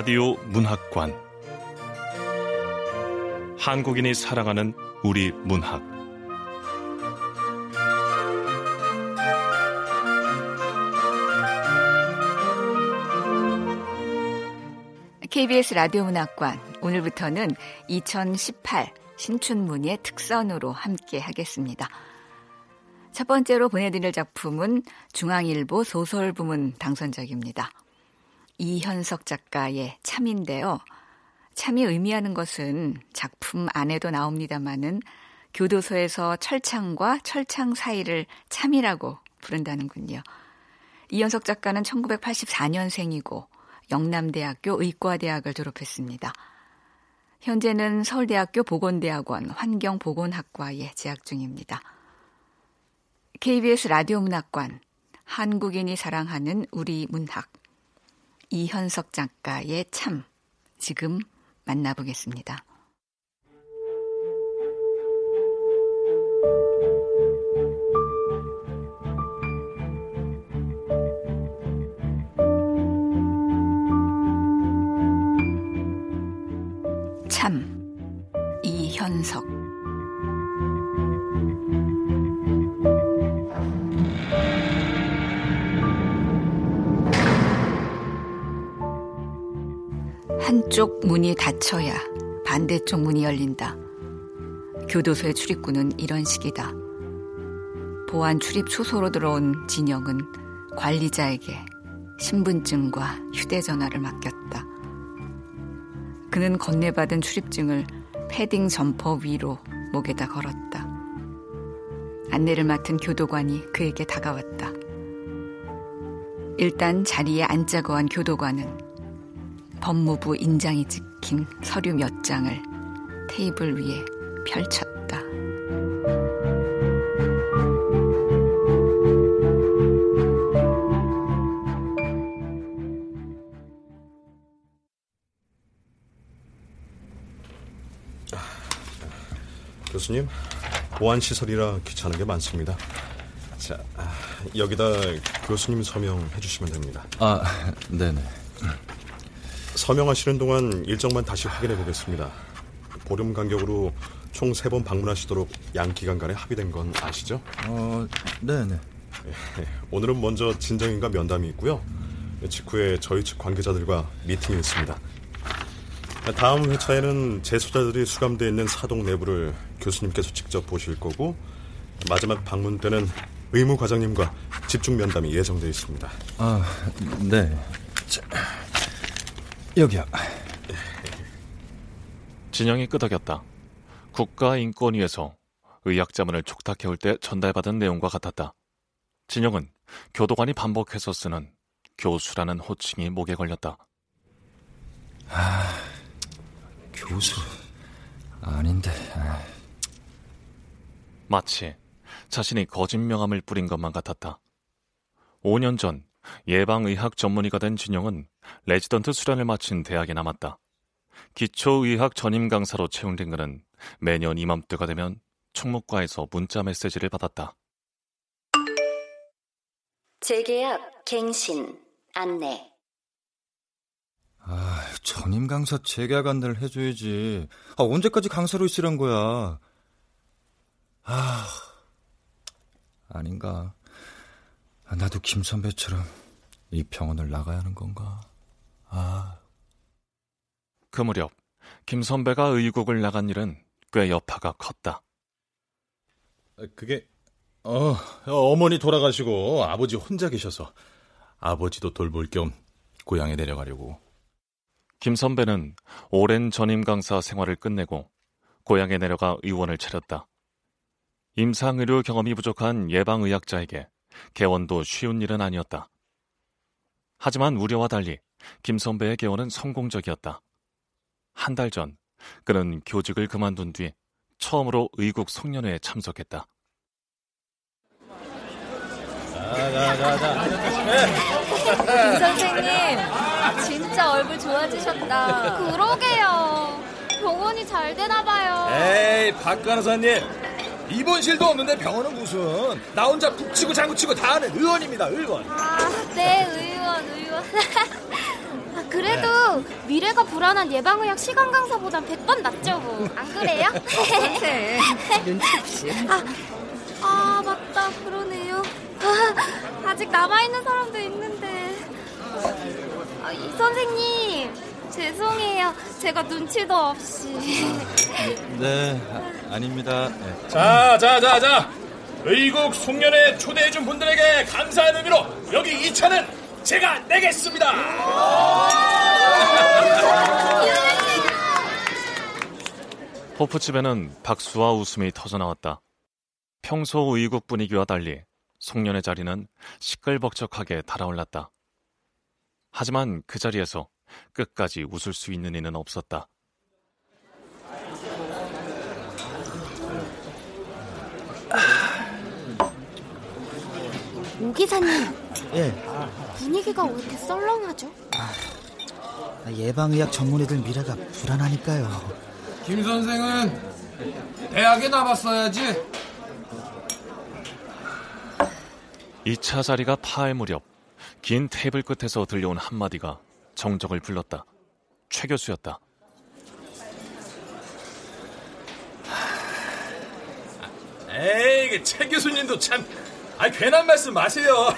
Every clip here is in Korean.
라디오 문학관 한국인이 사랑하는 우리 문학 KBS 라디오 문학관 오늘부터는 2018 신춘문예 특선으로 함께 하겠습니다. 첫 번째로 보내드릴 작품은 중앙일보 소설 부문 당선작입니다. 이현석 작가의 참인데요. 참이 의미하는 것은 작품 안에도 나옵니다마는 교도소에서 철창과 철창 사이를 참이라고 부른다는군요. 이현석 작가는 1984년생이고 영남대학교 의과대학을 졸업했습니다. 현재는 서울대학교 보건대학원 환경보건학과에 재학 중입니다. KBS 라디오 문학관 한국인이 사랑하는 우리 문학 이현석 작가의 참 지금 만나보겠습니다. 참 이현석 한쪽 문이 닫혀야 반대쪽 문이 열린다. 교도소의 출입구는 이런 식이다. 보안 출입 초소로 들어온 진영은 관리자에게 신분증과 휴대전화를 맡겼다. 그는 건네받은 출입증을 패딩 점퍼 위로 목에다 걸었다. 안내를 맡은 교도관이 그에게 다가왔다. 일단 자리에 앉자고 한 교도관은 법무부 인장이 찍힌 서류 몇 장을 테이블 위에 펼쳤다. 교수님, 보안 시설이라 귀찮은 게 많습니다. 자, 아, 여기다 교수님 서명해 주시면 됩니다. 아, 네네. 서명하시는 동안 일정만 다시 확인해 보겠습니다. 보름 간격으로 총 세 번 방문하시도록 양 기관 간에 합의된 건 아시죠? 어, 네네. 예, 오늘은 먼저 진정인과 면담이 있고요. 직후에 저희 측 관계자들과 미팅이 있습니다. 다음 회차에는 재소자들이 수감되어 있는 사동 내부를 교수님께서 직접 보실 거고 마지막 방문 때는 의무 과장님과 집중 면담이 예정되어 있습니다. 아, 네. 자, 여기야. 진영이 끄덕였다. 국가인권위에서 의학자문을 촉탁해올 때 전달받은 내용과 같았다. 진영은 교도관이 반복해서 쓰는 교수라는 호칭이 목에 걸렸다. 아, 교수 아닌데. 아. 마치 자신이 거짓 명함을 뿌린 것만 같았다. 5년 전 예방의학 전문의가 된 진영은 레지던트 수련을 마친 대학에 남았다. 기초의학 전임 강사로 채용된 그는 매년 이맘때가 되면 총무과에서 문자 메시지를 받았다. 재계약 갱신 안내. 아, 전임 강사 재계약 안내를 해줘야지. 아, 언제까지 강사로 있으란 거야? 아, 아닌가. 아, 나도 김 선배처럼 이 병원을 나가야 하는 건가? 아. 그 무렵 김 선배가 의국을 나간 일은 꽤 여파가 컸다. 그게 어 어머니 돌아가시고 아버지 혼자 계셔서 아버지도 돌볼 겸 고향에 내려가려고. 김 선배는 오랜 전임 강사 생활을 끝내고 고향에 내려가 의원을 차렸다. 임상의료 경험이 부족한 예방의학자에게 개원도 쉬운 일은 아니었다. 하지만 우려와 달리 김 선배의 개원은 성공적이었다. 한 달 전, 그는 교직을 그만둔 뒤 처음으로 의국 송년회에 참석했다. 김 선생님, 진짜 얼굴 좋아지셨다. 그러게요. 병원이 잘 되나 봐요. 에이, 박 간호사님. 입원실도 없는데 병원은 무슨. 나 혼자 북치고 장구치고 다 하는 의원입니다, 의원. 아, 네, 의원, 의원. 그래도 미래가 불안한 예방의학 시간 강사보단 100번 낫죠 뭐. 안 그래요? 네. 눈치 없이. 아, 아 맞다 그러네요. 아, 아직 남아있는 사람도 있는데. 아, 이 선생님 죄송해요. 제가 눈치도 없이. 네, 아, 아닙니다. 네. 자, 자, 자, 자. 의국 송년회 초대해준 분들에게 감사한 의미로 여기 이 차는 제가 내겠습니다. 호프집에는 박수와 웃음이 터져나왔다. 평소 의국 분위기와 달리 송년의 자리는 시끌벅적하게 달아올랐다. 하지만 그 자리에서 끝까지 웃을 수 있는 이는 없었다. 오 기사님 예, 분위기가 왜 이렇게 썰렁하죠? 예방의학 전문의들 미래가 불안하니까요. 김 선생은 대학에 나갔어야지. 2차 자리가 파할 무렵 긴 테이블 끝에서 들려온 한마디가 정적을 불렀다. 최 교수였다. 에이, 최 교수님도 참, 아, 괜한 말씀 마세요.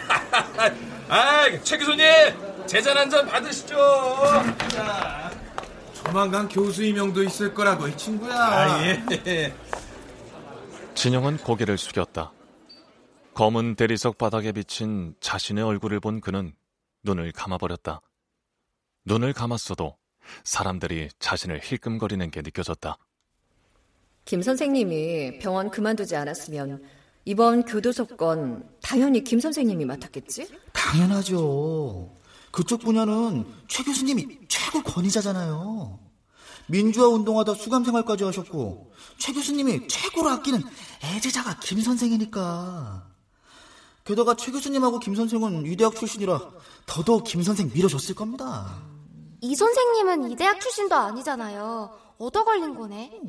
아, 최 교수님, 제잔 한 잔 받으시죠. 자. 조만간 교수 임명도 있을 거라고 이 친구야. 아, 예. 진영은 고개를 숙였다. 검은 대리석 바닥에 비친 자신의 얼굴을 본 그는 눈을 감아버렸다. 눈을 감았어도 사람들이 자신을 힐끔거리는 게 느껴졌다. 김 선생님이 병원 그만두지 않았으면 이번 교도소 건 당연히 김 선생님이 맡았겠지? 당연하죠. 그쪽 분야는 최 교수님이 최고 권위자잖아요. 민주화 운동하다 수감 생활까지 하셨고 최 교수님이 최고로 아끼는 애제자가 김 선생이니까. 게다가 최 교수님하고 김 선생은 이 대학 출신이라 더더욱 김 선생 밀어줬을 겁니다. 이 선생님은 이 대학 출신도 아니잖아요. 얻어 걸린 거네.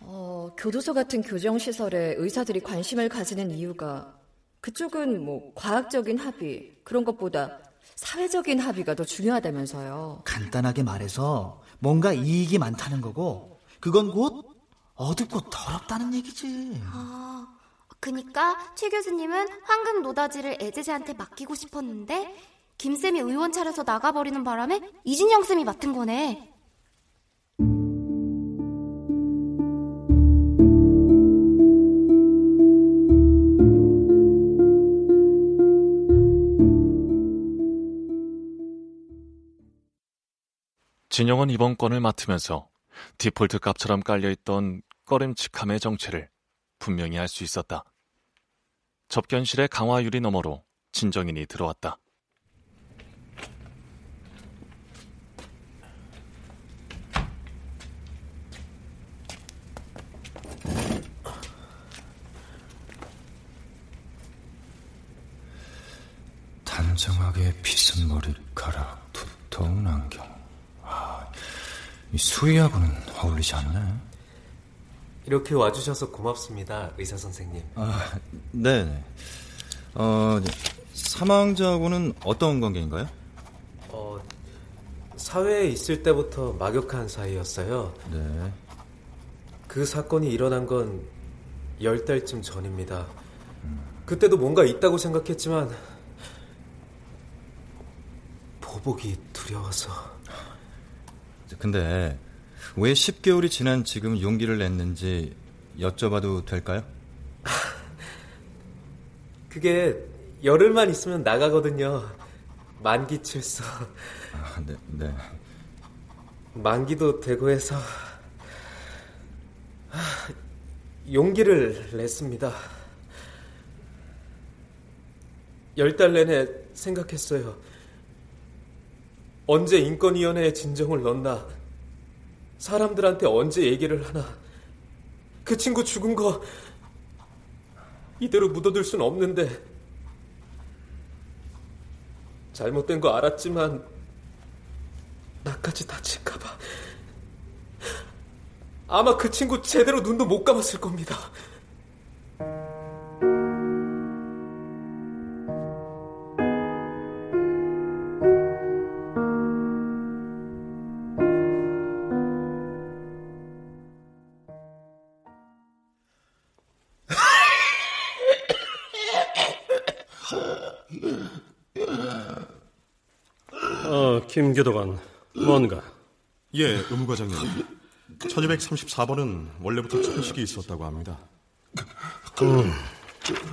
어, 교도소 같은 교정시설에 의사들이 관심을 가지는 이유가 그쪽은 뭐 과학적인 합의 그런 것보다 사회적인 합의가 더 중요하다면서요. 간단하게 말해서 뭔가 이익이 많다는 거고 그건 곧 어둡고 더럽다는 얘기지. 아, 그니까 최 교수님은 황금 노다지를 애제자한테 맡기고 싶었는데 김쌤이 의원 차려서 나가버리는 바람에 이진영 쌤이 맡은 거네. 진영은 이번 건을 맡으면서 디폴트 값처럼 깔려있던 꺼림칙함의 정체를 분명히 알 수 있었다. 접견실의 강화 유리 너머로 진정인이 들어왔다. 단정하게 빗은 머리카락, 두터운 안경. 아, 이 수희하고는 어울리지 않네. 이렇게 와주셔서 고맙습니다, 의사 선생님. 아, 네. 어, 사망자하고는 어떤 관계인가요? 어, 사회에 있을 때부터 막역한 사이였어요. 네. 그 사건이 일어난 건 열 달쯤 전입니다. 그때도 뭔가 있다고 생각했지만 보복이 두려워서. 근데 왜 10개월이 지난 지금 용기를 냈는지 여쭤봐도 될까요? 그게 열흘만 있으면 나가거든요. 만기 출소. 아, 네, 네. 만기도 되고 해서 용기를 냈습니다. 열 달 내내 생각했어요. 언제 인권위원회에 진정을 넣나? 사람들한테 언제 얘기를 하나? 그 친구 죽은 거 이대로 묻어둘 순 없는데 잘못된 거 알았지만 나까지 다칠까봐 아마 그 친구 제대로 눈도 못 감았을 겁니다. 김교도관, 뭔가? 예, 의무과장님. 1234번은 원래부터 천식이 있었다고 합니다. 음,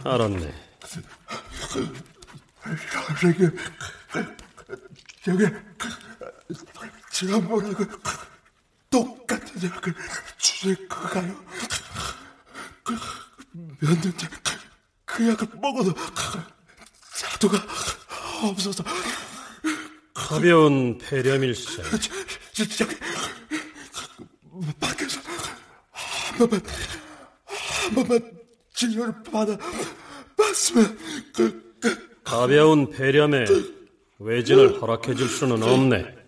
알았네. 여기, 여기, 지난번하고 똑같은 약을 주실 건가요? 그, 몇 년째 그 약을 먹어도 자두가 없어서 가벼운 폐렴일세. 저기 밖에서 한 번만 한 번만 진료를 받아 봤으면 그, 그 가벼운 폐렴에 외진을 허락해 줄 수는 없네.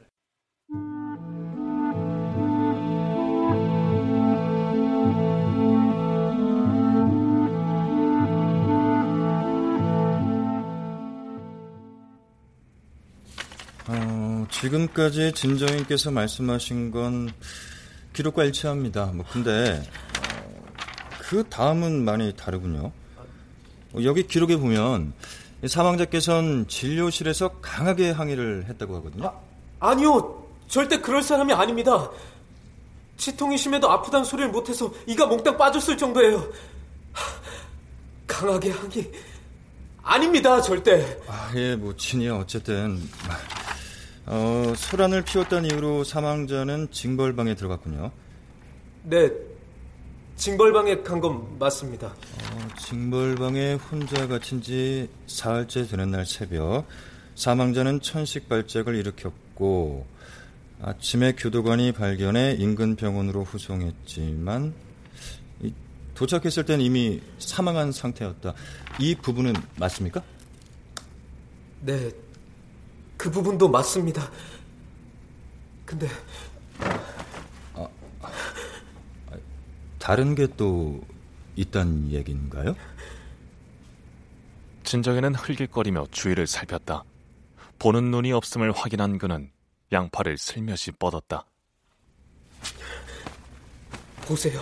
지금까지 진정인께서 말씀하신 건 기록과 일치합니다. 뭐 근데 어, 그 다음은 많이 다르군요. 어, 여기 기록에 보면 사망자께서는 진료실에서 강하게 항의를 했다고 하거든요. 아, 아니요, 절대 그럴 사람이 아닙니다. 치통이 심해도 아프단 소리를 못해서 이가 몽땅 빠졌을 정도예요. 강하게 항의 아닙니다, 절대. 아, 예, 뭐 진이야 어쨌든 어, 소란을 피웠다는 이유로 사망자는 징벌방에 들어갔군요. 네, 징벌방에 간 건 맞습니다. 어, 징벌방에 혼자 갇힌 지 사흘째 되는 날 새벽 사망자는 천식 발작을 일으켰고 아침에 교도관이 발견해 인근 병원으로 후송했지만 도착했을 땐 이미 사망한 상태였다. 이 부분은 맞습니까? 네, 그 부분도 맞습니다. 근데 아, 다른 게 또 있단 얘기인가요? 진정에는 흘깃거리며 주위를 살폈다. 보는 눈이 없음을 확인한 그는 양팔을 슬며시 뻗었다. 보세요.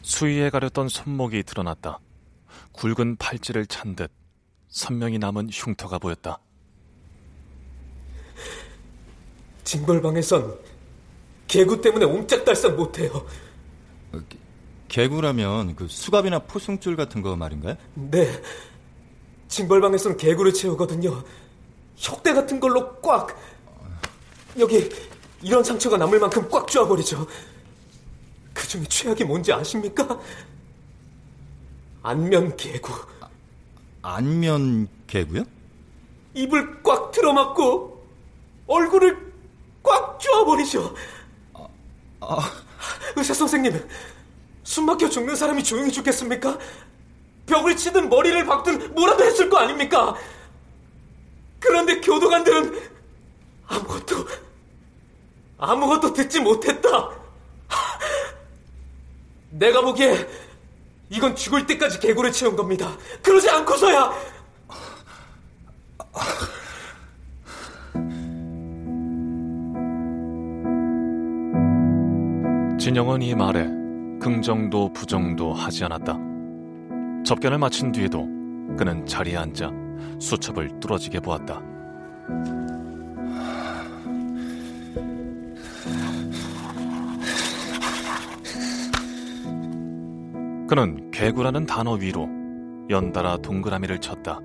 수위에 가렸던 손목이 드러났다. 굵은 팔찌를 찬 듯 선명히 남은 흉터가 보였다. 징벌방에선 개구 때문에 옴짝달싹 못해요. 개구라면 그 수갑이나 포승줄 같은 거 말인가요? 네. 징벌방에선 개구를 채우거든요. 혁대 같은 걸로 꽉. 여기 이런 상처가 남을 만큼 꽉 쪼아버리죠. 그 중에 최악이 뭔지 아십니까? 안면 개구. 안면 개구요? 입을 꽉 틀어막고 얼굴을 꽉 쪼아버리죠. 아, 아. 의사 선생님, 숨 막혀 죽는 사람이 조용히 죽겠습니까? 벽을 치든 머리를 박든 뭐라도 했을 거 아닙니까? 그런데 교도관들은 아무것도 아무것도 듣지 못했다. 내가 보기에 이건 죽을 때까지 개구를 채운 겁니다. 그러지 않고서야 진영은 이 말에 긍정도 부정도 하지 않았다. 접견을 마친 뒤에도 그는 자리에 앉아 수첩을 뚫어지게 보았다. 그는 개구라는 단어 위로 연달아 동그라미를 쳤다.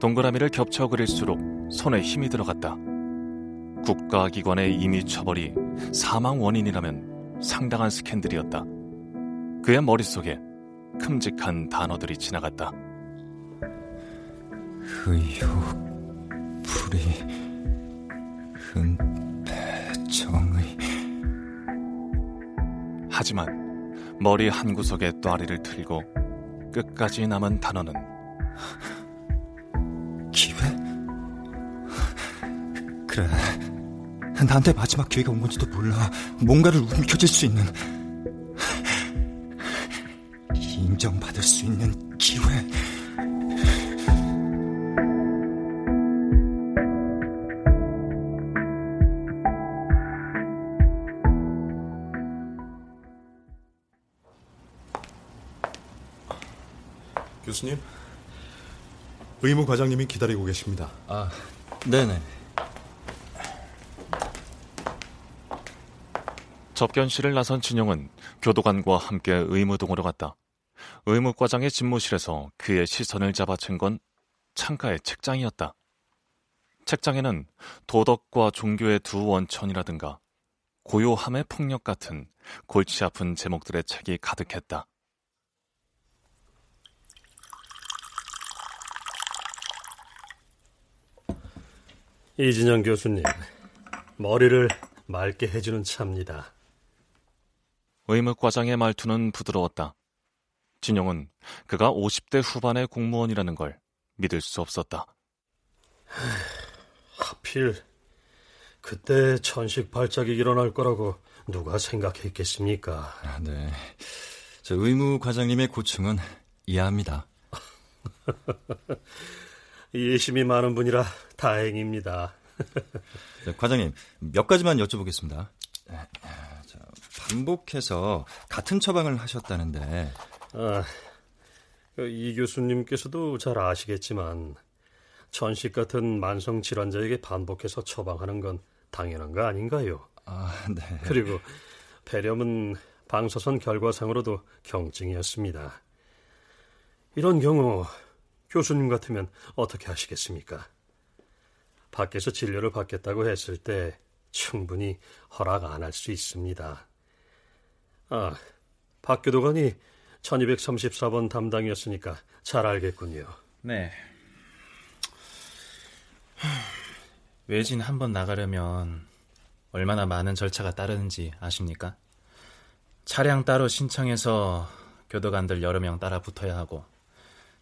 동그라미를 겹쳐 그릴수록 손에 힘이 들어갔다. 국가기관의 임의 처벌이 사망 원인이라면 상당한 스캔들이었다. 그의 머릿속에 큼직한 단어들이 지나갔다. 의욕, 불의, 은폐, 정의. 하지만 머리 한 구석에 또아리를 틀고 끝까지 남은 단어는 기회? 그래. 나한테 마지막 기회가 온 건지도 몰라. 뭔가를 움켜쥘 수 있는 인정받을 수 있는 기회. 교수님, 의무 과장님이 기다리고 계십니다. 아, 네네. 접견실을 나선 진영은 교도관과 함께 의무동으로 갔다. 의무과장의 집무실에서 그의 시선을 잡아챈 건 창가의 책장이었다. 책장에는 도덕과 종교의 두 원천이라든가 고요함의 폭력 같은 골치 아픈 제목들의 책이 가득했다. 이진영 교수님, 머리를 맑게 해주는 차입니다. 의무과장의 말투는 부드러웠다. 진영은 그가 50대 후반의 공무원이라는 걸 믿을 수 없었다. 하필 그때 천식 발작이 일어날 거라고 누가 생각했겠습니까? 아, 네. 저 의무 과장님의 고충은 이해합니다. 이해심이 많은 분이라 다행입니다. 네, 과장님, 몇 가지만 여쭤보겠습니다. 자, 반복해서 같은 처방을 하셨다는데. 아, 이 교수님께서도 잘 아시겠지만 천식 같은 만성 질환자에게 반복해서 처방하는 건 당연한 거 아닌가요? 아, 네. 그리고 폐렴은 방사선 결과상으로도 경증이었습니다. 이런 경우 교수님 같으면 어떻게 하시겠습니까? 밖에서 진료를 받겠다고 했을 때 충분히 허락 안 할 수 있습니다. 아, 박 교도관이 1234번 담당이었으니까 잘 알겠군요. 네. 외진 한 번 나가려면 얼마나 많은 절차가 따르는지 아십니까? 차량 따로 신청해서 교도관들 여러 명 따라 붙어야 하고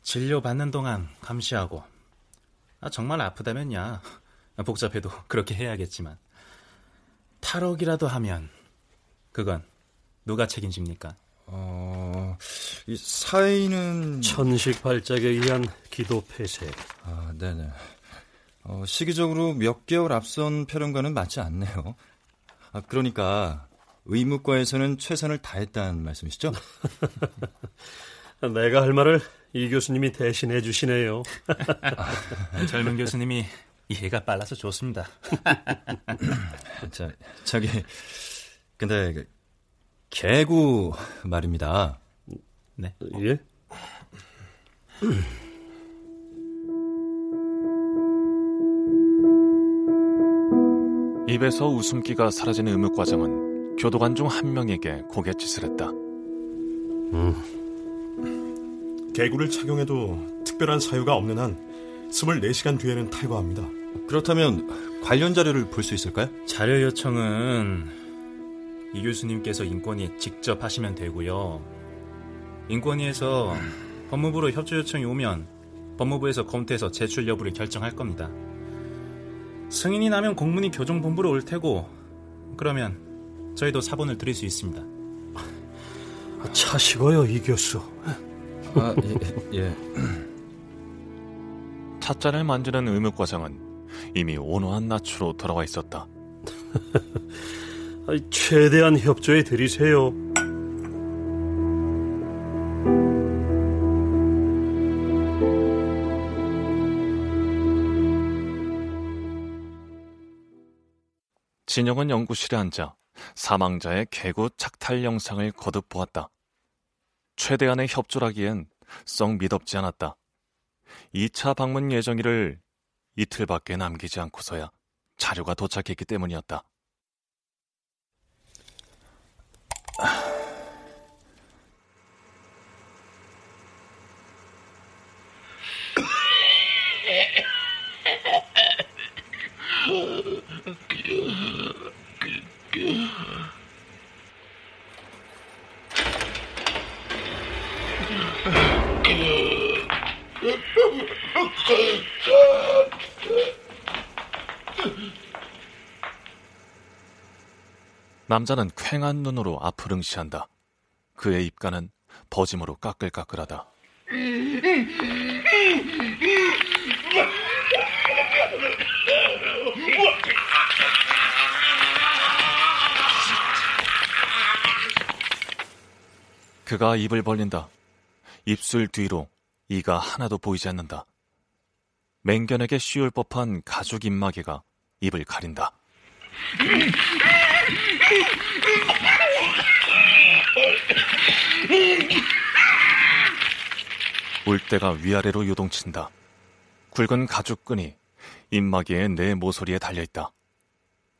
진료 받는 동안 감시하고 아, 정말 아프다면야 복잡해도 그렇게 해야겠지만 탈옥이라도 하면 그건 누가 책임집니까? 어, 이 사인은 천식 발작에 의한 기도 폐쇄. 아, 네네. 어, 시기적으로 몇 개월 앞선 폐렴과는 맞지 않네요. 아, 그러니까 의무과에서는 최선을 다했다는 말씀이시죠? 내가 할 말을 이 교수님이 대신해 주시네요. 아, 젊은 교수님이 이해가 빨라서 좋습니다. 자, 저기 근데 그, 개구 말입니다. 네. 예? 입에서 웃음기가 사라진 의무과장은 교도관 중 한 명에게 고갯짓을 했다. 음. 개구를 착용해도 특별한 사유가 없는 한 24시간 뒤에는 탈거합니다. 그렇다면 관련 자료를 볼 수 있을까요? 자료 요청은 이 교수님께서 인권위 직접 하시면 되고요. 인권위에서 법무부로 협조 요청이 오면 법무부에서 검토해서 제출 여부를 결정할 겁니다. 승인이 나면 공문이 교정본부로 올 테고 그러면 저희도 사본을 드릴 수 있습니다. 차시고요, 이 교수. 아, 예, 예. 찻잔을 만지는 의무과장은 이미 온화한 낯으로 돌아와 있었다. 최대한 협조해 드리세요. 진영은 연구실에 앉아 사망자의 개구 착탈 영상을 거듭 보았다. 최대한의 협조라기엔 썩 미덥지 않았다. 2차 방문 예정일을 이틀밖에 남기지 않고서야 자료가 도착했기 때문이었다. 남자는 퀭한 눈으로 앞을 응시한다. 그의 입가는 버짐으로 까끌까끌하다. 그가 입을 벌린다. 입술 뒤로 이가 하나도 보이지 않는다. 맹견에게 씌울 법한 가죽 입마개가 입을 가린다. 울대가 위아래로 요동친다. 굵은 가죽 끈이 입마개의 내 모서리에 달려있다.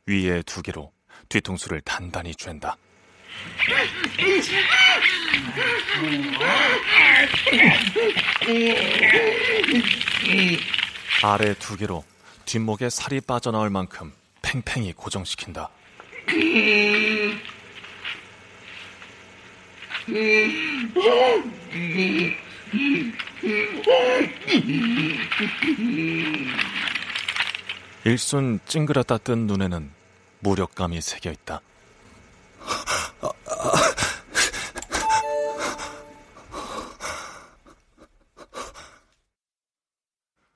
위에 두 개로 뒤통수를 단단히 쥘다. 아래 두 개로 뒷목에 살이 빠져나올 만큼 팽팽히 고정시킨다. 일순 찡그렸다 뜬 눈에는 무력감이 새겨 있다.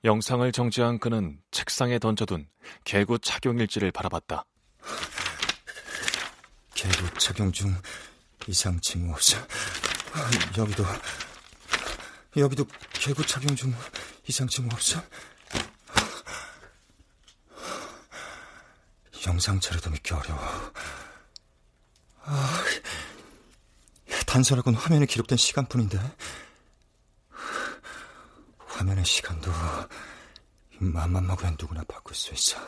영상을 정지한 그는 책상에 던져둔 개구 착용일지를 바라봤다. 개구 착용 중 이상 징후. 여기도 여기도 개구 착용 중 이상 징후 없어. 영상 처리도 믿기 어려워. 아, 단서락은 화면에 기록된 시간뿐인데 화면의 시간도 맘만 먹으면 누구나 바꿀 수 있어.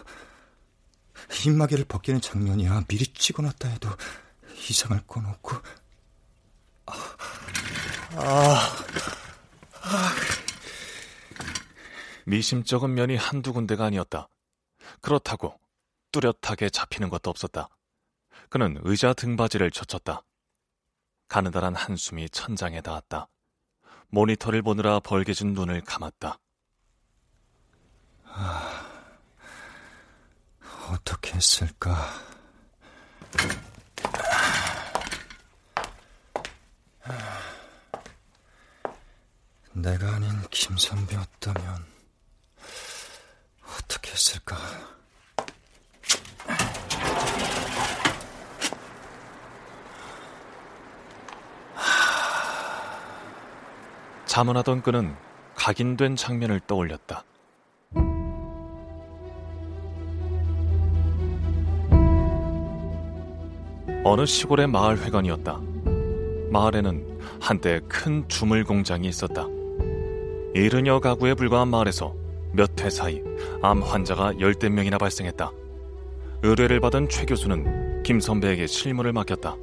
입마개를 벗기는 장면이야 미리 찍어놨다 해도 이상할 건 없고. 아, 아, 아. 미심쩍은 면이 한두 군데가 아니었다. 그렇다고 뚜렷하게 잡히는 것도 없었다. 그는 의자 등받이를 젖혔다. 가느다란 한숨이 천장에 닿았다. 모니터를 보느라 벌게진 눈을 감았다. 아, 어떻게 했을까? 내가 아닌 김선배였다면 어떻게 했을까? 자문하던 그는 각인된 장면을 떠올렸다. 어느 시골의 마을 회관이었다. 마을에는 한때 큰 주물 공장이 있었다. 이르녀 가구에 불과한 마을에서 몇 해 사이 암 환자가 열댓 명이나 발생했다. 의뢰를 받은 최 교수는 김 선배에게 실무를 맡겼다.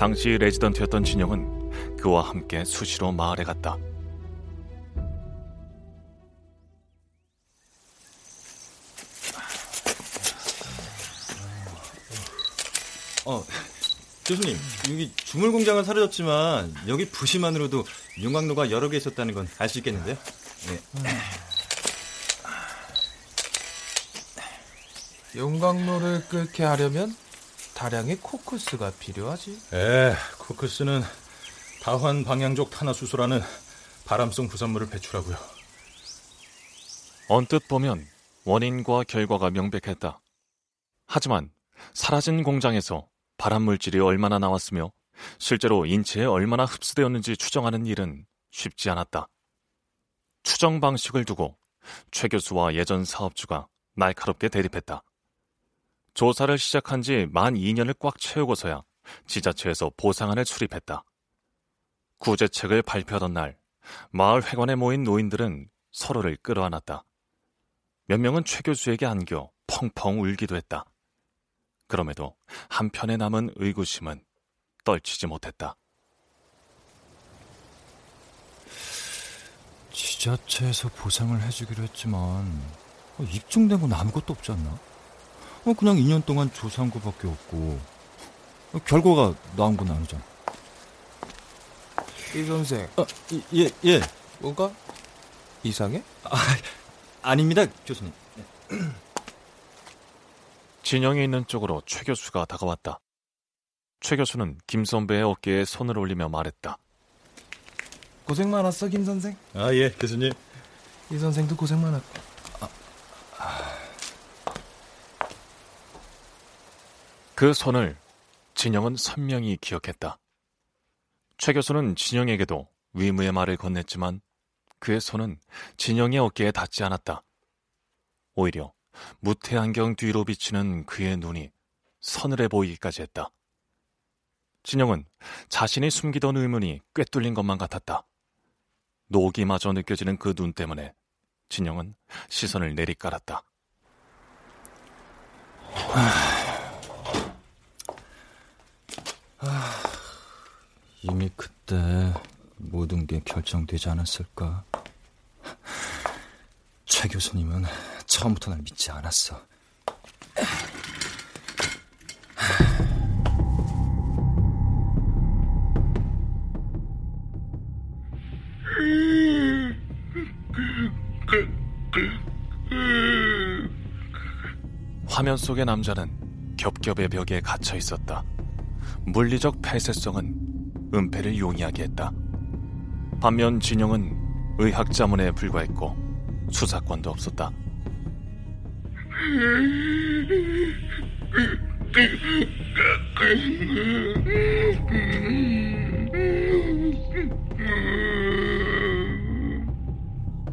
당시 레지던트였던 진영은 그와 함께 수시로 마을에 갔다. 어, 교수님, 여기 주물 공장은 사라졌지만 여기 부시만으로도 용광로가 여러 개 있었다는 건 알 수 있겠는데요? 네. 용광로를 끓게 하려면 다량의 코크스가 필요하지. 에, 코크스는 다환 방향족 탄화수소라는 바람성 부산물을 배출하고요. 언뜻 보면 원인과 결과가 명백했다. 하지만 사라진 공장에서 발암 물질이 얼마나 나왔으며 실제로 인체에 얼마나 흡수되었는지 추정하는 일은 쉽지 않았다. 추정 방식을 두고 최 교수와 예전 사업주가 날카롭게 대립했다. 조사를 시작한 지 만 2년을 꽉 채우고서야 지자체에서 보상안을 수립했다. 구제책을 발표하던 날 마을 회관에 모인 노인들은 서로를 끌어안았다. 몇 명은 최 교수에게 안겨 펑펑 울기도 했다. 그럼에도 한편에 남은 의구심은 떨치지 못했다. 지자체에서 보상을 해주기로 했지만 어, 입증된 건 아무것도 없지 않나? 어, 그냥 2년 동안 조사한 것밖에 없고 어, 결과가 나온 건 아니잖아. 이 선생. 아, 예, 예. 뭐가 이상해? 아, 아닙니다, 교수님. 진영이 있는 쪽으로 최 교수가 다가왔다. 최 교수는 김 선배의 어깨에 손을 올리며 말했다. 고생 많았어, 김 선생. 아, 예, 교수님. 이 선생도 고생 많았고. 아, 아... 그 손을 진영은 선명히 기억했다. 최 교수는 진영에게도 위무의 말을 건넸지만 그의 손은 진영의 어깨에 닿지 않았다. 오히려 무태 안경 뒤로 비치는 그의 눈이 서늘해 보이기까지 했다. 진영은 자신이 숨기던 의문이 꿰뚫린 것만 같았다. 녹이마저 느껴지는 그 눈 때문에 진영은 시선을 내리깔았다. 아, 이미 그때 모든 게 결정되지 않았을까? 최 교수님은 처음부터 날 믿지 않았어. 화면 속의 남자는 겹겹의 벽에 갇혀 있었다. 물리적 폐쇄성은 은폐를 용이하게 했다. 반면 진영은 의학 자문에 불과했고 수사권도 없었다.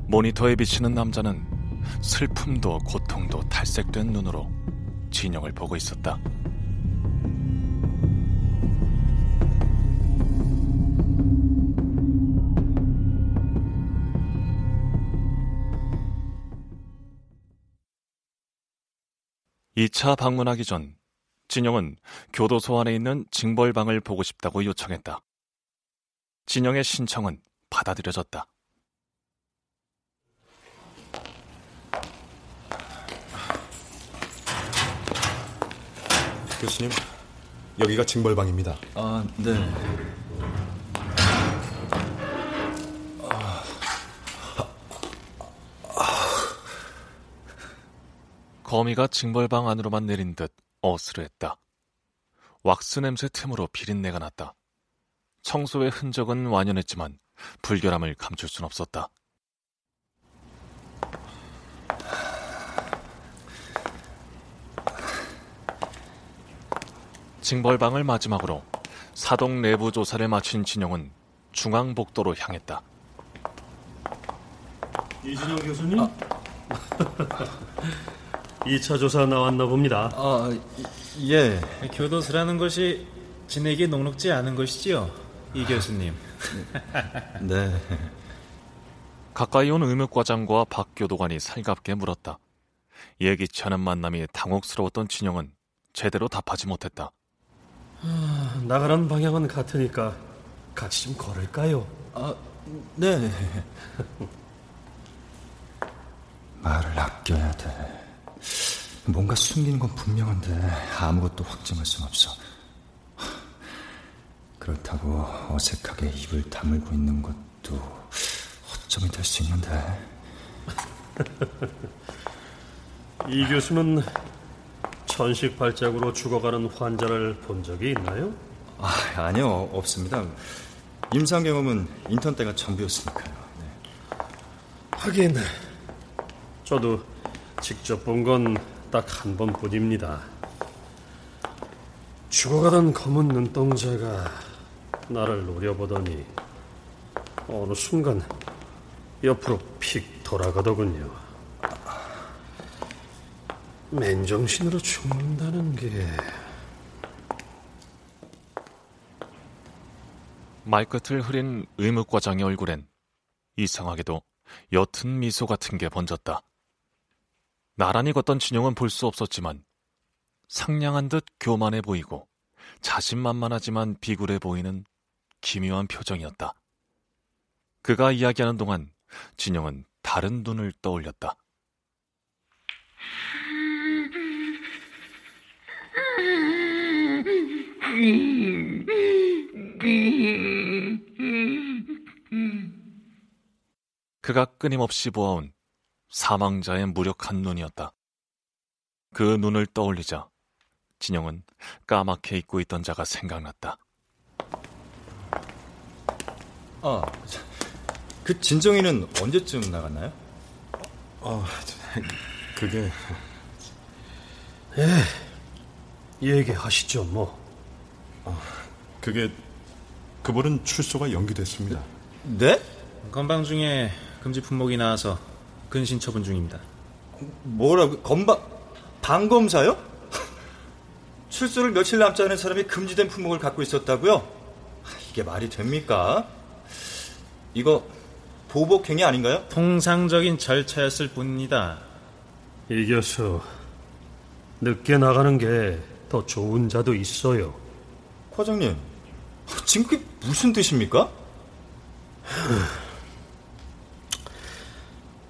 모니터에 비치는 남자는 슬픔도 고통도 탈색된 눈으로 진영을 보고 있었다. (2차) 방문하기 전 진영은 교도소 안에 있는 징벌방을 보고 싶다고 요청했다. 진영의 신청은 받아들여졌다. 교수님, 여기가 징벌방입니다. 아, 네. 거미가 징벌방 안으로만 내린 듯 어스르했다. 왁스 냄새 틈으로 비린내가 났다. 청소의 흔적은 완연했지만 불결함을 감출 순 없었다. 징벌방을 마지막으로 사동 내부 조사를 마친 진영은 중앙복도로 향했다. 이진영 교수님? 아. 2차 조사 나왔나 봅니다. 아, 예. 교도소라는 것이 지내기 녹록지 않은 것이지요, 이 교수님. 네. 가까이 온 의무과장과 박 교도관이 살갑게 물었다. 예기치 않은 만남이 당혹스러웠던 진영은 제대로 답하지 못했다. 아, 나가는 방향은 같으니까 같이 좀 걸을까요? 아, 네. 말을 아껴야 돼. 뭔가 숨기는 건 분명한데 아무것도 확증할 순 없어. 그렇다고 어색하게 입을 다물고 있는 것도 허점이 될 수 있는데. 이 교수는 천식 발작으로 죽어가는 환자를 본 적이 있나요? 아, 아니요, 없습니다. 임상 경험은 인턴 때가 전부였으니까요. 네. 하긴 저도 직접 본 건 딱 한 번뿐입니다. 죽어가던 검은 눈동자가 나를 노려보더니 어느 순간 옆으로 픽 돌아가더군요. 맨정신으로 죽는다는 게 말끝을 흐린 의무과장의 얼굴엔 이상하게도 옅은 미소 같은 게 번졌다. 나란히 걷던 진영은 볼 수 없었지만 상냥한 듯 교만해 보이고 자신만만하지만 비굴해 보이는 기묘한 표정이었다. 그가 이야기하는 동안 진영은 다른 눈을 떠올렸다. 그가 끊임없이 보아온 사망자의 무력한 눈이었다. 그 눈을 떠올리자 진영은 까맣게 잊고 있던 자가 생각났다. 아, 그 진정이는 언제쯤 나갔나요? 어, 그게 예, 얘기하시죠 뭐. 어, 그게 그분은 출소가 연기됐습니다. 네? 건방 중에 금지 품목이 나와서 근신 처분 중입니다. 뭐라고? 검바 방검사요? 출소를 며칠 남지 않은 사람이 금지된 품목을 갖고 있었다고요? 이게 말이 됩니까? 이거 보복행위 아닌가요? 통상적인 절차였을 뿐입니다. 이 교수, 늦게 나가는 게 더 좋은 자도 있어요. 과장님, 지금 그게 무슨 뜻입니까?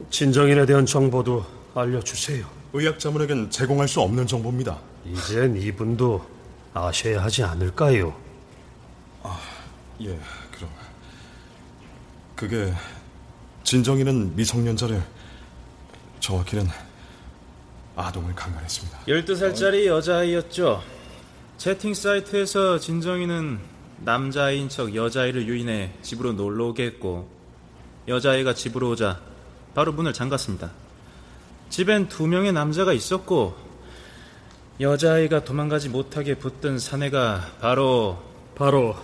진정인에 대한 정보도 알려주세요. 의학자문에겐 제공할 수 없는 정보입니다. 이젠 이분도 아셔야 하지 않을까요? 아, 예, 그럼. 그게 진정이는 미성년자를 정확히는 아동을 강간했습니다. 12살짜리 여자아이였죠. 채팅 사이트에서 진정이는 남자아이인 척 여자아이를 유인해 집으로 놀러 오게 했고 여자아이가 집으로 오자 바로 문을 잠갔습니다. 집엔 두 명의 남자가 있었고 여자아이가 도망가지 못하게 붙든 사내가 바로 바로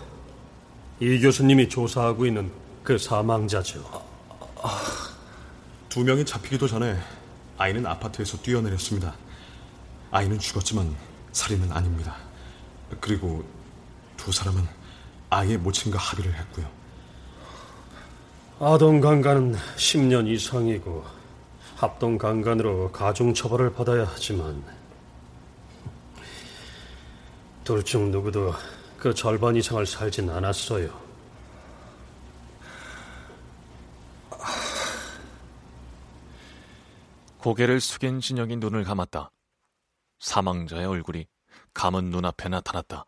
이 교수님이 조사하고 있는 그 사망자죠. 두 명이 잡히기도 전에 아이는 아파트에서 뛰어내렸습니다. 아이는 죽었지만 살인은 아닙니다. 그리고 두 사람은 아이의 모친과 합의를 했고요. 아동 강간은 10년 이상이고 합동 강간으로 가중 처벌을 받아야 하지만 둘 중 누구도 그 절반 이상을 살진 않았어요. 고개를 숙인 진영이 눈을 감았다. 사망자의 얼굴이 감은 눈앞에 나타났다.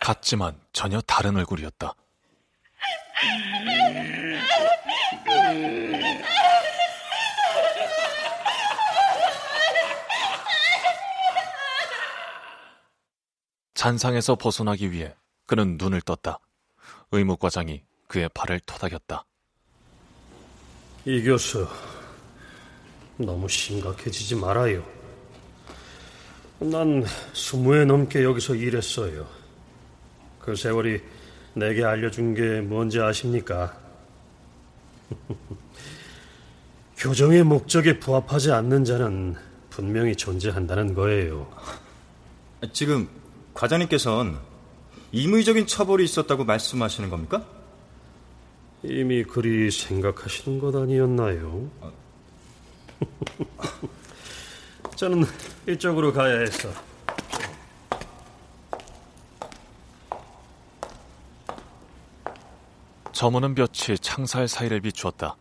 같지만 전혀 다른 얼굴이었다. 잔상에서 벗어나기 위해 그는 눈을 떴다. 의무과장이 그의 팔을 토닥였다. 이 교수, 너무 심각해지지 말아요. 난 스무에 넘게 여기서 일했어요. 그 세월이 내게 알려준 게 뭔지 아십니까? 교정의 목적에 부합하지 않는 자는 분명히 존재한다는 거예요. 지금 과장님께서는 임의적인 처벌이 있었다고 말씀하시는 겁니까? 이미 그리 생각하시는 것 아니었나요? 저는 이쪽으로 가야 해서. 저무는 볕이 창살 사이를 비추었다.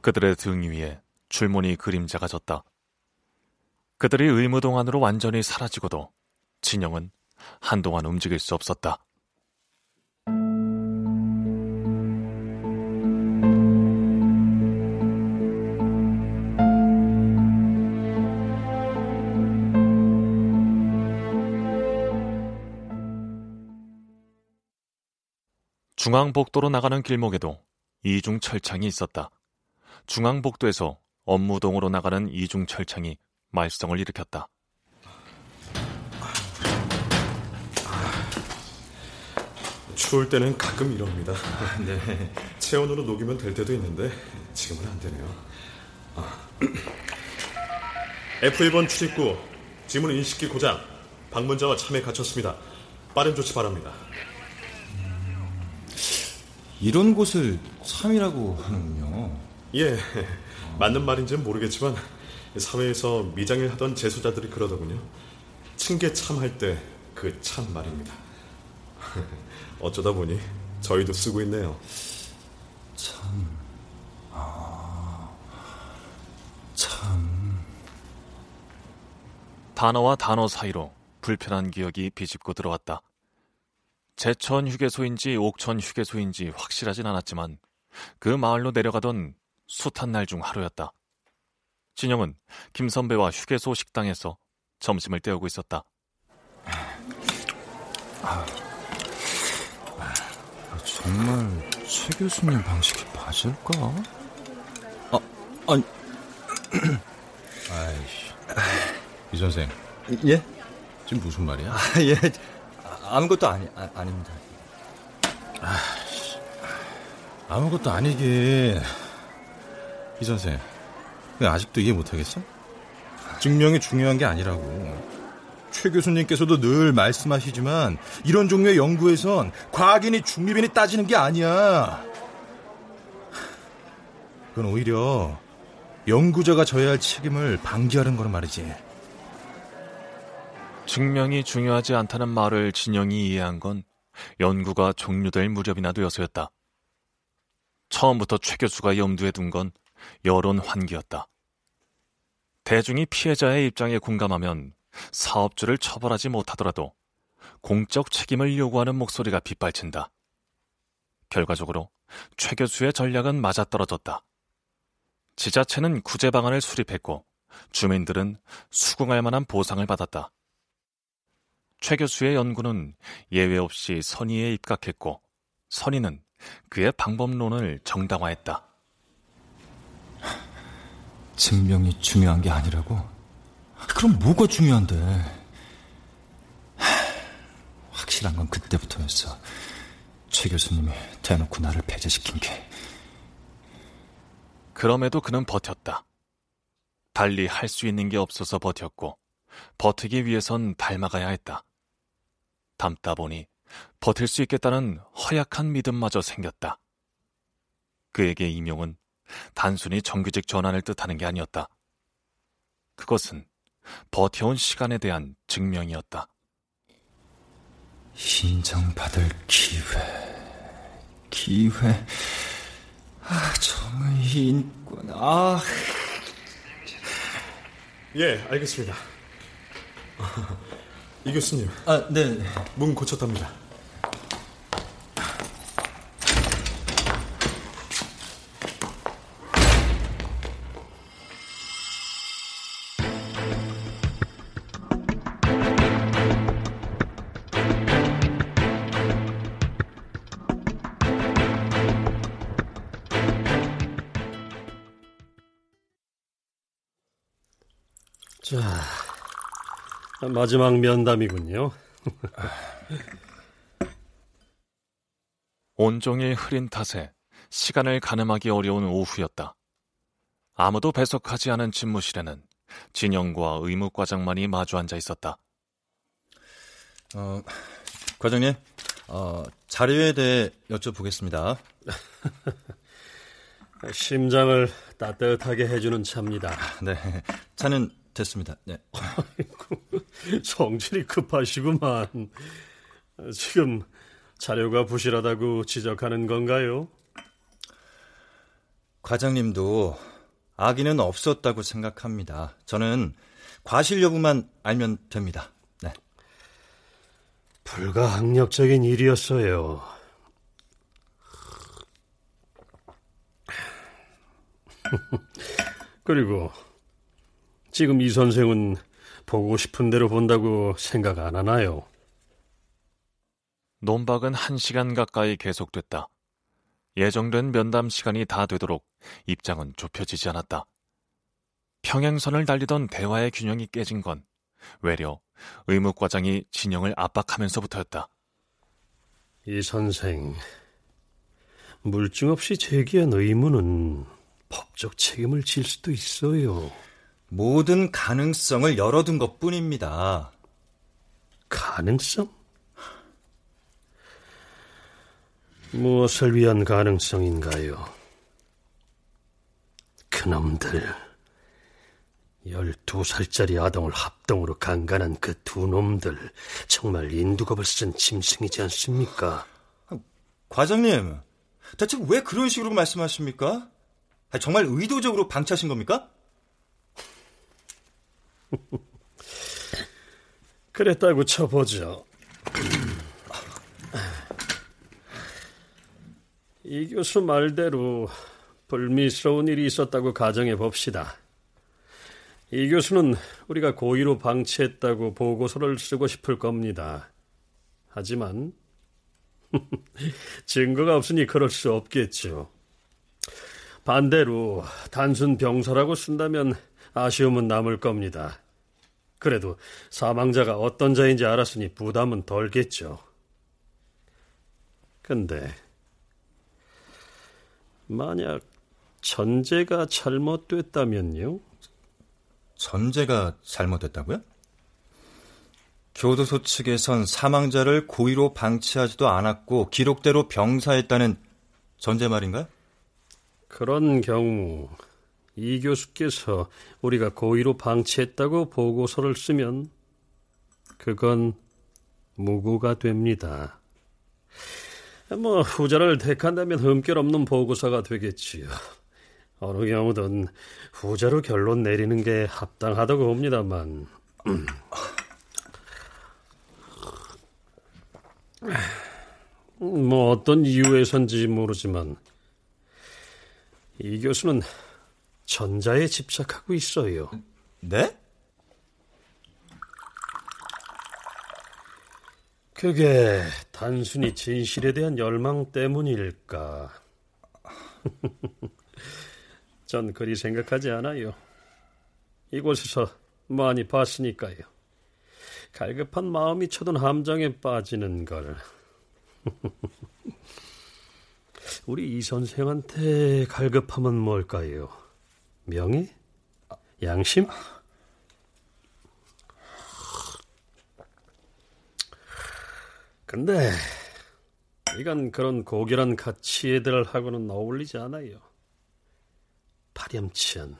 그들의 등 위에 줄무늬 그림자가 졌다. 그들이 의무동 안으로 완전히 사라지고도 진영은 한동안 움직일 수 없었다. 중앙복도로 나가는 길목에도 이중 철창이 있었다. 중앙복도에서 업무동으로 나가는 이중 철창이 말썽을 일으켰다. 추울 때는 가끔 이럽니다. 네. 체온으로 녹이면 될 때도 있는데 지금은 안 되네요. 아. F1번 출입구 지문 인식기 고장 방문자와 참에 갇혔습니다. 빠른 조치 바랍니다. 이런 곳을 참이라고 하는군요. 예, 맞는 말인지는 모르겠지만 사회에서 미장일 하던 재소자들이 그러더군요. 층계 참할 때 그 참 말입니다. 어쩌다 보니 저희도 쓰고 있네요. 참, 아, 참. 단어와 단어 사이로 불편한 기억이 비집고 들어왔다. 제천 휴게소인지 옥천 휴게소인지 확실하진 않았지만 그 마을로 내려가던 숱한 날 중 하루였다. 진영은 김 선배와 휴게소 식당에서 점심을 때우고 있었다. 정말 최 교수님 방식이 맞을까? 아, 아니. 아이씨. 이 선생. 예? 지금 무슨 말이야? 아, 예. 아무것도 아니, 아, 아닙니다. 아, 아무것도 아니긴. 이 선생. 아직도 이해 못하겠어? 증명이 중요한 게 아니라고. 최 교수님께서도 늘 말씀하시지만 이런 종류의 연구에선 과학인이 중립인이 따지는 게 아니야. 그건 오히려 연구자가 져야 할 책임을 방기하는 거란 말이지. 증명이 중요하지 않다는 말을 진영이 이해한 건 연구가 종료될 무렵이나 되어서였다. 처음부터 최 교수가 염두에 둔 건 여론 환기였다. 대중이 피해자의 입장에 공감하면 사업주를 처벌하지 못하더라도 공적 책임을 요구하는 목소리가 빗발친다. 결과적으로 최 교수의 전략은 맞아떨어졌다. 지자체는 구제 방안을 수립했고 주민들은 수긍할 만한 보상을 받았다. 최 교수의 연구는 예외 없이 선의에 입각했고 선의는 그의 방법론을 정당화했다. 증명이 중요한 게 아니라고? 그럼 뭐가 중요한데? 확실한 건 그때부터였어. 최 교수님이 대놓고 나를 배제시킨 게. 그럼에도 그는 버텼다. 달리 할 수 있는 게 없어서 버텼고, 버티기 위해선 닮아가야 했다. 담다 보니 버틸 수 있겠다는 허약한 믿음마저 생겼다. 그에게 임용은 단순히 정규직 전환을 뜻하는 게 아니었다. 그것은 버텨온 시간에 대한 증명이었다. 인정받을 기회, 기회, 아, 정의, 인권, 아. 예, 알겠습니다. 이 교수님. 아, 네. 문 고쳤답니다. 마지막 면담이군요. 온종일 흐린 탓에 시간을 가늠하기 어려운 오후였다. 아무도 배석하지 않은 집무실에는 진영과 의무과장만이 마주 앉아 있었다. 어, 과장님, 어, 자료에 대해 여쭤보겠습니다. 심장을 따뜻하게 해주는 차입니다. 네, 차는 됐습니다. 네. 아이고, 성질이 급하시구만. 지금 자료가 부실하다고 지적하는 건가요? 과장님도 악의는 없었다고 생각합니다. 저는 과실 여부만 알면 됩니다. 네. 불가항력적인 일이었어요. 그리고 지금 이 선생은 보고 싶은 대로 본다고 생각 안 하나요? 논박은 한 시간 가까이 계속됐다. 예정된 면담 시간이 다 되도록 입장은 좁혀지지 않았다. 평행선을 달리던 대화의 균형이 깨진 건 외려 의무과장이 진영을 압박하면서부터였다. 이 선생, 물증 없이 제기한 의무는 법적 책임을 질 수도 있어요. 모든 가능성을 열어둔 것 뿐입니다. 가능성? 무엇을 위한 가능성인가요? 그놈들, 12살짜리 아동을 합동으로 강간한 그 두 놈들, 정말 인두겁을 쓴 짐승이지 않습니까? 과장님, 대체 왜 그런 식으로 말씀하십니까? 정말 의도적으로 방치하신 겁니까? 그랬다고 쳐보죠. 이 교수 말대로 불미스러운 일이 있었다고 가정해 봅시다. 이 교수는 우리가 고의로 방치했다고 보고서를 쓰고 싶을 겁니다. 하지만 증거가 없으니 그럴 수 없겠죠. 반대로 단순 병사라고 쓴다면 아쉬움은 남을 겁니다. 그래도 사망자가 어떤 자인지 알았으니 부담은 덜겠죠. 근데 만약 전제가 잘못됐다면요? 전제가 잘못됐다고요? 교도소 측에선 사망자를 고의로 방치하지도 않았고 기록대로 병사했다는 전제 말인가요? 그런 경우 이 교수께서 우리가 고의로 방치했다고 보고서를 쓰면 그건 무고가 됩니다. 뭐 후자를 택한다면 흠결 없는 보고서가 되겠지요. 어느 경우든 후자로 결론 내리는 게 합당하다고 봅니다만. 뭐 어떤 이유에선지 모르지만 이 교수는 전자에 집착하고 있어요. 네? 그게 단순히 진실에 대한 열망 때문일까? 전 그리 생각하지 않아요. 이곳에서 많이 봤으니까요. 갈급한 마음이 쳐든 함정에 빠지는 걸. 우리 이 선생한테 갈급함은 뭘까요? 명예? 양심? 근데 이건 그런 고결한 가치애들하고는 어울리지 않아요. 파렴치한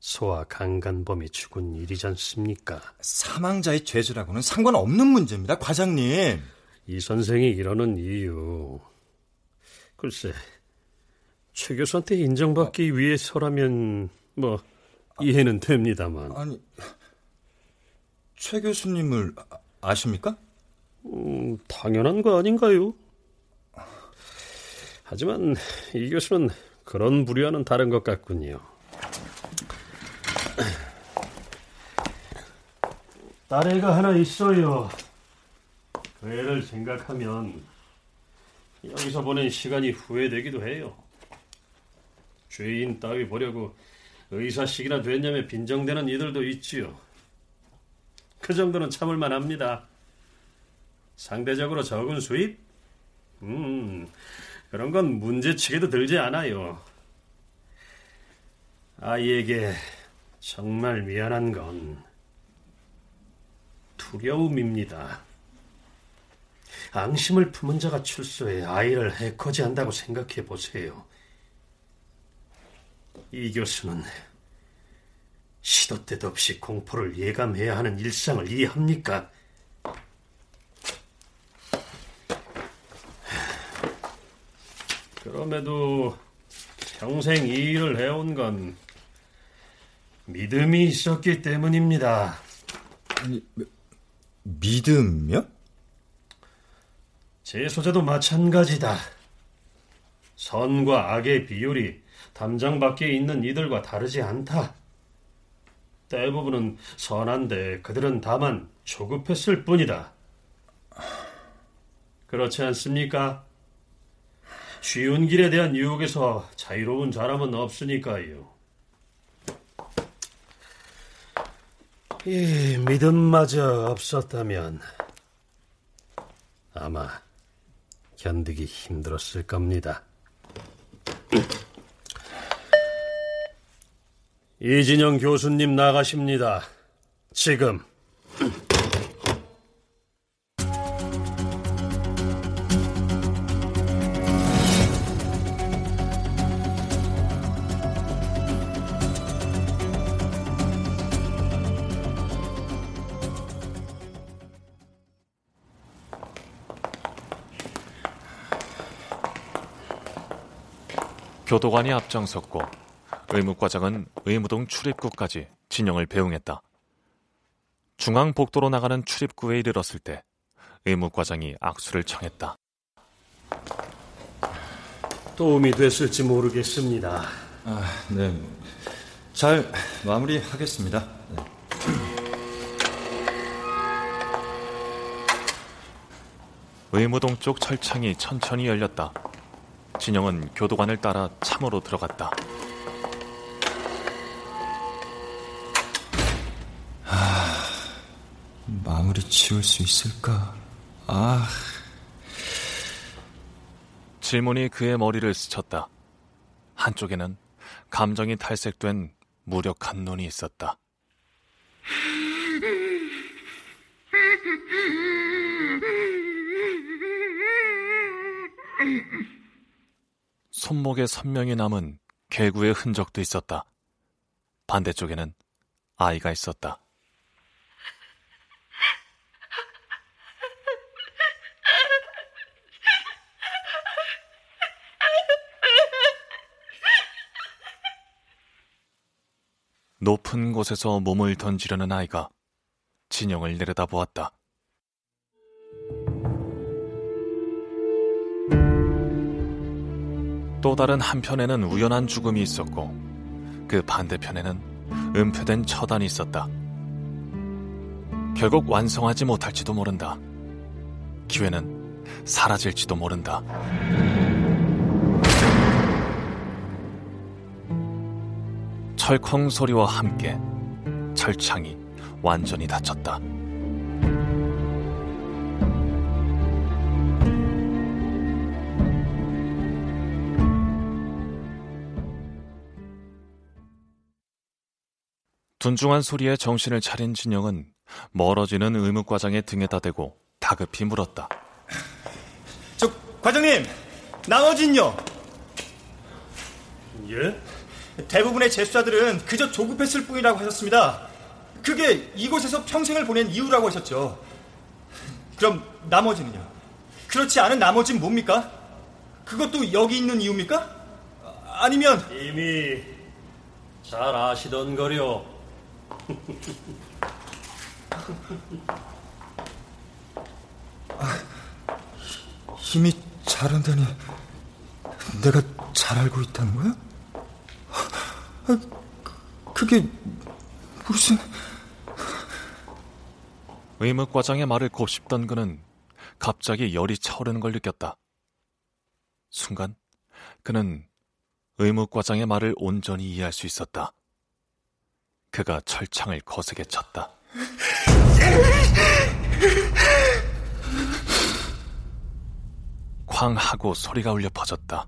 소아 강간범이 죽은 일이지 않습니까? 사망자의 죄수라고는 상관없는 문제입니다, 과장님. 이 선생이 이러는 이유. 글쎄, 최 교수한테 인정받기 어. 위해서라면 뭐 이해는 됩니다만. 아니, 최 교수님을 아십니까? 음, 당연한 거 아닌가요? 하지만 이 교수는 그런 부류와는 다른 것 같군요. 딸애가 하나 있어요. 그 애를 생각하면 여기서 보낸 시간이 후회되기도 해요. 죄인 따위 보려고 의사식이나 됐냐며 빈정대는 이들도 있지요. 그 정도는 참을만 합니다. 상대적으로 적은 수입? 음, 그런 건 문제치게도 들지 않아요. 아이에게 정말 미안한 건 두려움입니다. 앙심을 품은 자가 출소해 아이를 해코지한다고 생각해 보세요. 이 교수는 시도 때도 없이 공포를 예감해야 하는 일상을 이해합니까? 그럼에도 평생 이 일을 해온 건 믿음이 있었기 때문입니다. 아니, 믿음이요? 제 소재도 마찬가지다. 선과 악의 비율이 담장 밖에 있는 이들과 다르지 않다. 대부분은 선한데 그들은 다만 조급했을 뿐이다. 그렇지 않습니까? 쉬운 길에 대한 유혹에서 자유로운 사람은 없으니까요. 이 믿음마저 없었다면 아마 견디기 힘들었을 겁니다. 이진영 교수님 나가십니다. 지금. 교도관이 앞장섰고 의무과장은 의무동 출입구까지 진영을 배웅했다. 중앙복도로 나가는 출입구에 이르렀을 때 의무과장이 악수를 청했다. 도움이 됐을지 모르겠습니다. 아, 네. 잘 마무리하겠습니다. 네. 의무동 쪽 철창이 천천히 열렸다. 진영은 교도관을 따라 참으로 들어갔다. 마무리 지을 수 있을까? 아. 질문이 그의 머리를 스쳤다. 한쪽에는 감정이 탈색된 무력한 눈이 있었다. 손목에 선명히 남은 개구의 흔적도 있었다. 반대쪽에는 아이가 있었다. 높은 곳에서 몸을 던지려는 아이가 진영을 내려다보았다. 또 다른 한편에는 우연한 죽음이 있었고 그 반대편에는 은폐된 처단이 있었다. 결국 완성하지 못할지도 모른다. 기회는 사라질지도 모른다. 철컹 소리와 함께 철창이 완전히 닫혔다. 둔중한 소리에 정신을 차린 진영은 멀어지는 의무과장의 등에다 대고 다급히 물었다. 저 과장님, 나머진요? 예? 대부분의 재수자들은 그저 조급했을 뿐이라고 하셨습니다. 그게 이곳에서 평생을 보낸 이유라고 하셨죠. 그럼 나머지는요? 그렇지 않은 나머지는 뭡니까? 그것도 여기 있는 이유입니까? 아니면 이미 잘 아시던 거려. 아, 힘이 잘한다니 내가 잘 알고 있다는 거야? 아, 그게 무슨... 의무과장의 말을 곱씹던 그는 갑자기 열이 차오르는 걸 느꼈다. 순간 그는 의무과장의 말을 온전히 이해할 수 있었다. 그가 철창을 거세게 쳤다. 쾅 하고 소리가 울려 퍼졌다.